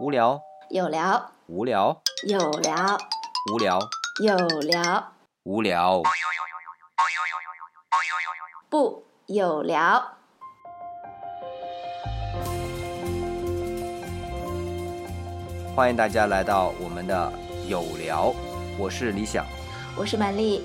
无聊，有聊，无聊，有聊，无聊，有聊，无聊。不有聊。欢迎大家来到我们的有聊，我是李想。我是曼丽，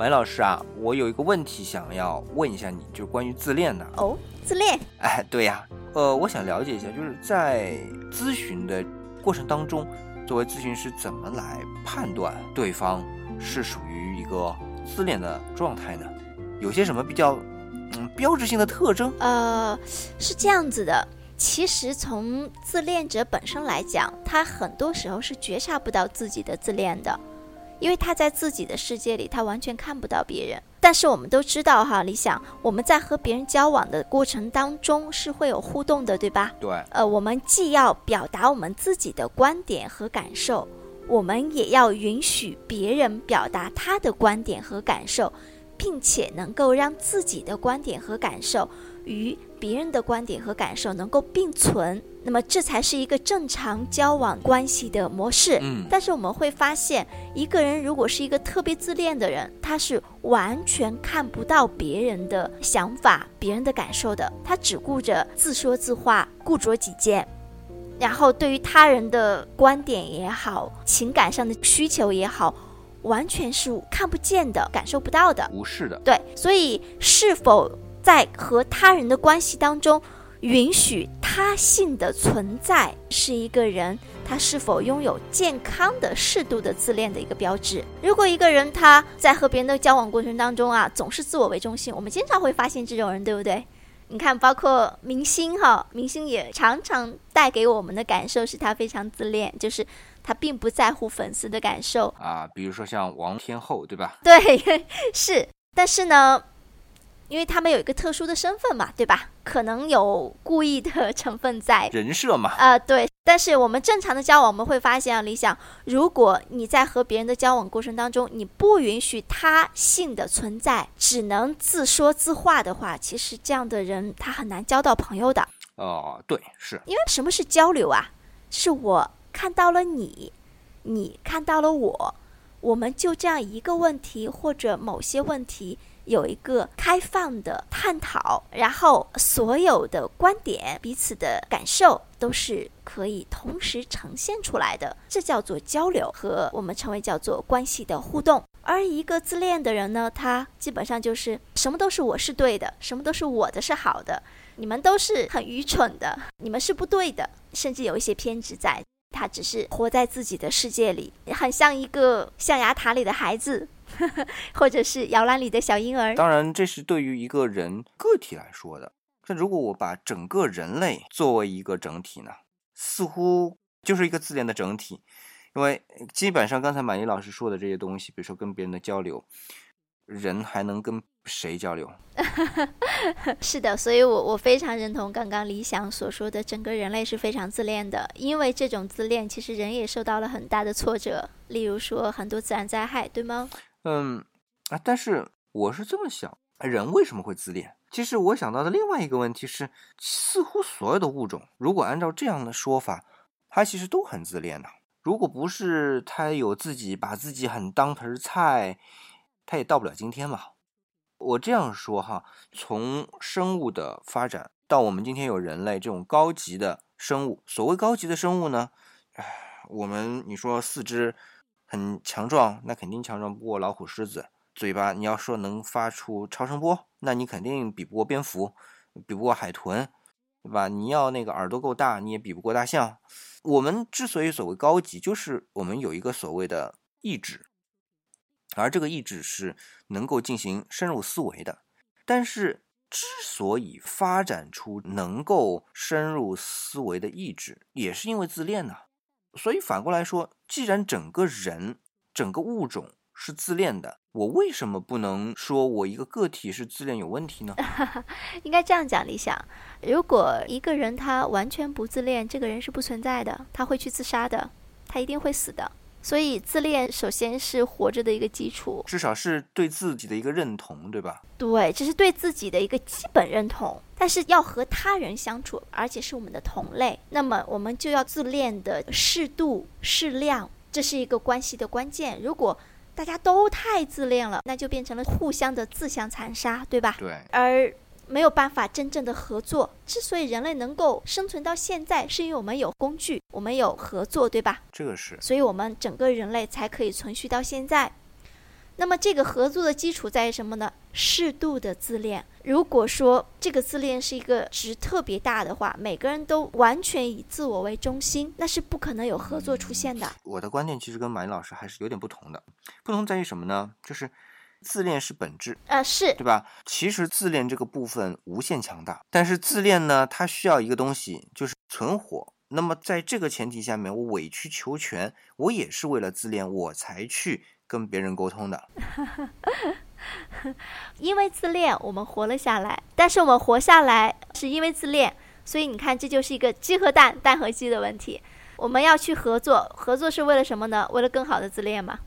马老师啊，我有一个问题想要问一下你，就是关于自恋的。哦，自恋，哎，对呀，呃，我想了解一下，就是在咨询的过程当中，作为咨询师怎么来判断对方是属于一个自恋的状态呢？有些什么比较嗯标志性的特征？呃，是这样子的。其实从自恋者本身来讲，他很多时候是觉察不到自己的自恋的，因为他在自己的世界里，他完全看不到别人。但是我们都知道哈，理想我们在和别人交往的过程当中是会有互动的，对吧？对，呃，我们既要表达我们自己的观点和感受，我们也要允许别人表达他的观点和感受，并且能够让自己的观点和感受与别人的观点和感受能够并存，那么这才是一个正常交往关系的模式。嗯，但是我们会发现，一个人如果是一个特别自恋的人，他是完全看不到别人的想法、别人的感受的，他只顾着自说自话、固着己见，然后对于他人的观点也好、情感上的需求也好，完全是看不见的、感受不到的。无视的。对，所以是否在和他人的关系当中，允许他性的存在，是一个人他是否拥有健康的、适度的自恋的一个标志。如果一个人他在和别人的交往过程当中啊，总是自我为中心，我们经常会发现这种人，对不对？你看，包括明星哈，明星也常常带给我们的感受是他非常自恋，就是他并不在乎粉丝的感受，啊，比如说像王天后，对吧？对，是，但是呢，因为他们有一个特殊的身份嘛，对吧？可能有故意的 成分在。人设嘛，呃，对，但是我们正常的交往，我们会发现啊，理想，如果你在和别人的交往过程当中，你不允许他性的存在，只能自说自话的话，其实这样的人他很难交到朋友的。哦，对，是，因为什么是交流啊？是我看到了你，你看到了我，我们就这样一个问题或者某些问题有一个开放的探讨，然后所有的观点、彼此的感受都是可以同时呈现出来的，这叫做交流和我们称为叫做关系的互动。而一个自恋的人呢，他基本上就是什么都是我是对的，什么都是我的是好的，你们都是很愚蠢的，你们是不对的，甚至有一些偏执在。他只是活在自己的世界里，很像一个象牙塔里的孩子，或者是摇篮里的小婴儿。当然，这是对于一个人个体来说的。那如果我把整个人类作为一个整体呢，似乎就是一个自恋的整体。因为基本上刚才满意老师说的这些东西，比如说跟别人的交流，人还能跟谁交流？是的，所以我我非常认同刚刚李想所说的，整个人类是非常自恋的。因为这种自恋，其实人也受到了很大的挫折，例如说很多自然灾害，对吗？嗯啊，但是我是这么想，人为什么会自恋？其实我想到的另外一个问题是，似乎所有的物种，如果按照这样的说法，它其实都很自恋的。如果不是它有自己把自己很当盆菜，它也到不了今天嘛。我这样说哈，从生物的发展到我们今天有人类这种高级的生物，所谓高级的生物呢，唉，我们你说四肢很强壮，那肯定强壮不过老虎、狮子；嘴巴你要说能发出超声波，那你肯定比不过蝙蝠，比不过海豚，对吧？你要那个耳朵够大，你也比不过大象。我们之所以所谓高级，就是我们有一个所谓的意志。而这个意志是能够进行深入思维的，但是之所以发展出能够深入思维的意志，也是因为自恋呢。所以反过来说，既然整个人、整个物种是自恋的，我为什么不能说我一个个体是自恋有问题呢？应该这样讲，理想。如果一个人他完全不自恋，这个人是不存在的，他会去自杀的，他一定会死的。所以自恋首先是活着的一个基础，至少是对自己的一个认同，对吧？对，这是对自己的一个基本认同。但是要和他人相处，而且是我们的同类，那么我们就要自恋的适度、适量，这是一个关系的关键。如果大家都太自恋了，那就变成了互相的自相残杀，对吧？对。而没有办法真正的合作。之所以人类能够生存到现在，是因为我们有工具，我们有合作，对吧？这个是。所以我们整个人类才可以存续到现在。那么这个合作的基础在于什么呢？适度的自恋。如果说这个自恋是一个值特别大的话，每个人都完全以自我为中心，那是不可能有合作出现的。我的观点其实跟马云老师还是有点不同的，不同在于什么呢？就是。自恋是本质啊，是对吧？其实自恋这个部分无限强大，但是自恋呢，它需要一个东西，就是存活。那么在这个前提下面，我委曲求全，我也是为了自恋，我才去跟别人沟通的。因为自恋，我们活了下来。但是我们活下来是因为自恋，所以你看，这就是一个鸡和蛋、蛋和鸡的问题。我们要去合作，合作是为了什么呢？为了更好的自恋嘛。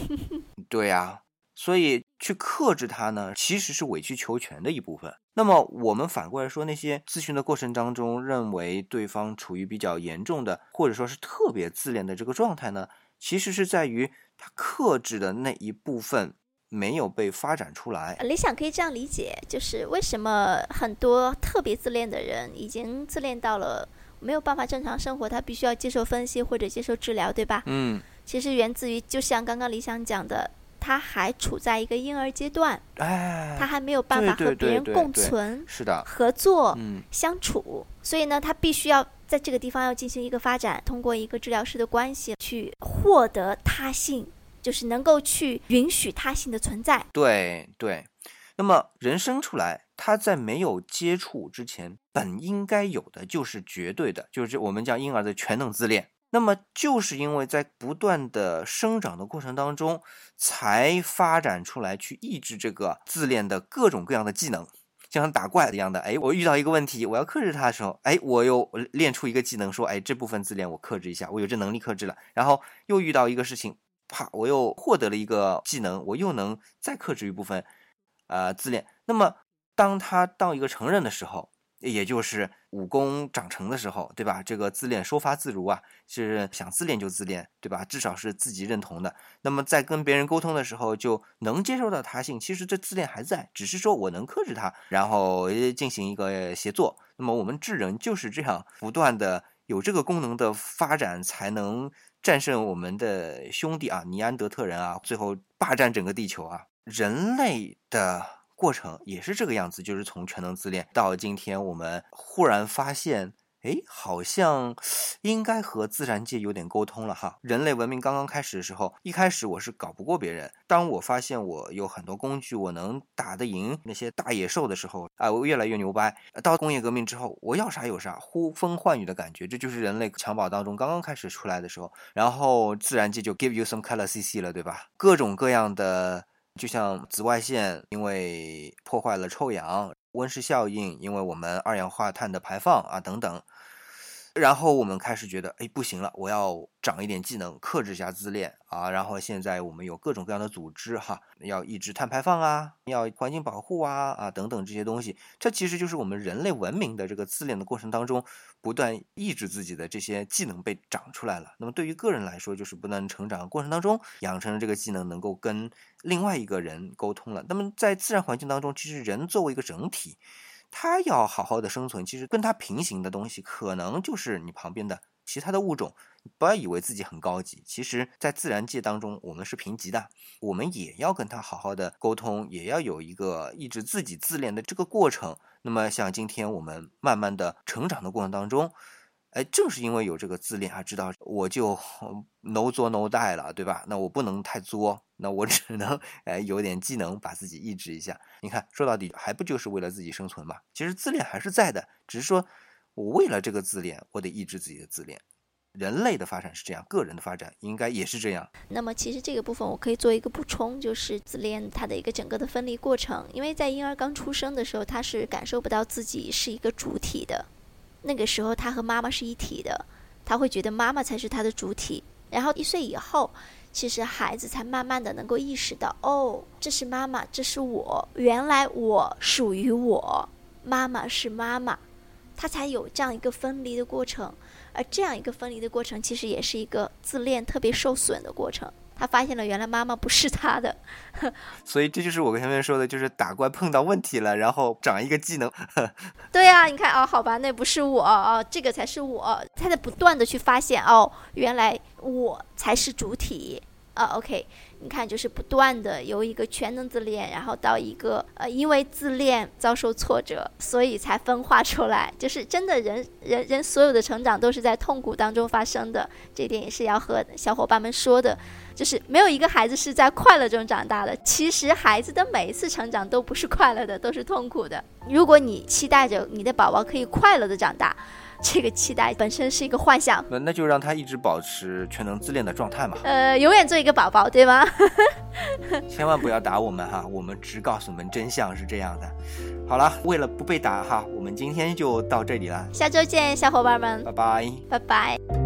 对呀。所以去克制它呢，其实是委曲求全的一部分。那么我们反过来说，那些咨询的过程当中认为对方处于比较严重的，或者说是特别自恋的这个状态呢，其实是在于他克制的那一部分没有被发展出来。理想可以这样理解，就是为什么很多特别自恋的人已经自恋到了没有办法正常生活，他必须要接受分析或者接受治疗，对吧？嗯，其实源自于就像刚刚理想讲的。他还处在一个婴儿阶段，哎，他还没有办法和别人共存，是的，合作，相处，所以呢，他必须要在这个地方要进行一个发展，通过一个治疗师的关系去获得他性，就是能够去允许他性的存在。对对，那么人生出来，他在没有接触之前，本应该有的就是绝对的，就是我们讲婴儿的全能自恋。那么就是因为在不断的生长的过程当中，才发展出来去抑制这个自恋的各种各样的技能，就像打怪一样的。哎，我遇到一个问题，我要克制它的时候，哎，我又练出一个技能，说，哎，这部分自恋我克制一下，我有这能力克制了。然后又遇到一个事情，啪，我又获得了一个技能，我又能再克制一部分，呃，自恋。那么当他到一个成人的时候，也就是武功长成的时候，对吧？这个自恋收发自如啊，是想自恋就自恋，对吧？至少是自己认同的。那么在跟别人沟通的时候，就能接受到他性。其实这自恋还在，只是说我能克制他，然后进行一个协作。那么我们智人就是这样不断的有这个功能的发展，才能战胜我们的兄弟啊，尼安德特人啊，最后霸占整个地球啊，人类的。过程也是这个样子，就是从全能自恋到今天，我们忽然发现，哎，好像应该和自然界有点沟通了哈。人类文明刚刚开始的时候，一开始我是搞不过别人。当我发现我有很多工具，我能打得赢那些大野兽的时候，啊，我越来越牛掰。到工业革命之后，我要啥有啥，呼风唤雨的感觉，这就是人类襁褓当中刚刚开始出来的时候。然后自然界就 give you some color CC 了，对吧？各种各样的。就像紫外线，因为破坏了臭氧；温室效应，因为我们二氧化碳的排放啊等等。然后我们开始觉得，哎，不行了，我要长一点技能，克制一下自恋啊。然后现在我们有各种各样的组织哈，要抑制碳排放啊，要环境保护啊啊等等这些东西。这其实就是我们人类文明的这个自恋的过程当中，不断抑制自己的这些技能被长出来了。那么对于个人来说，就是不断成长过程当中养成了这个技能，能够跟另外一个人沟通了。那么在自然环境当中，其实人作为一个整体。它要好好的生存，其实跟它平行的东西，可能就是你旁边的其他的物种。不要以为自己很高级，其实，在自然界当中，我们是平级的，我们也要跟它好好的沟通，也要有一个抑制自己自恋的这个过程。那么，像今天我们慢慢的成长的过程当中。哎，正是因为有这个自恋啊，知道我就 no 作 no die 了，对吧？那我不能太作，那我只能哎有点技能把自己抑制一下。你看，说到底还不就是为了自己生存嘛？其实自恋还是在的，只是说我为了这个自恋，我得抑制自己的自恋。人类的发展是这样，个人的发展应该也是这样。那么，其实这个部分我可以做一个补充，就是自恋它的一个整个的分离过程。因为在婴儿刚出生的时候，他是感受不到自己是一个主体的。那个时候，他和妈妈是一体的，他会觉得妈妈才是他的主体。然后一岁以后，其实孩子才慢慢的能够意识到，哦，这是妈妈，这是我，原来我属于我，妈妈是妈妈，他才有这样一个分离的过程。而这样一个分离的过程，其实也是一个自恋特别受损的过程。他发现了原来妈妈不是他的，所以这就是我跟前面说的，就是打怪碰到问题了，然后长一个技能。对呀，你看哦，好吧，那不是我哦，这个才是我。他在不断的去发现哦，原来我才是主体啊。OK。你看，就是不断的由一个全能自恋，然后到一个呃，因为自恋遭受挫折，所以才分化出来。就是真的人，人人所有的成长都是在痛苦当中发生的，这点也是要和小伙伴们说的。就是没有一个孩子是在快乐中长大的。其实孩子的每一次成长都不是快乐的，都是痛苦的。如果你期待着你的宝宝可以快乐的长大。这个期待本身是一个幻想，那那就让他一直保持全能自恋的状态嘛。呃，永远做一个宝宝，对吗？千万不要打我们哈，我们只告诉你们真相是这样的。好了，为了不被打哈，我们今天就到这里了。下周见，小伙伴们，拜拜，拜拜。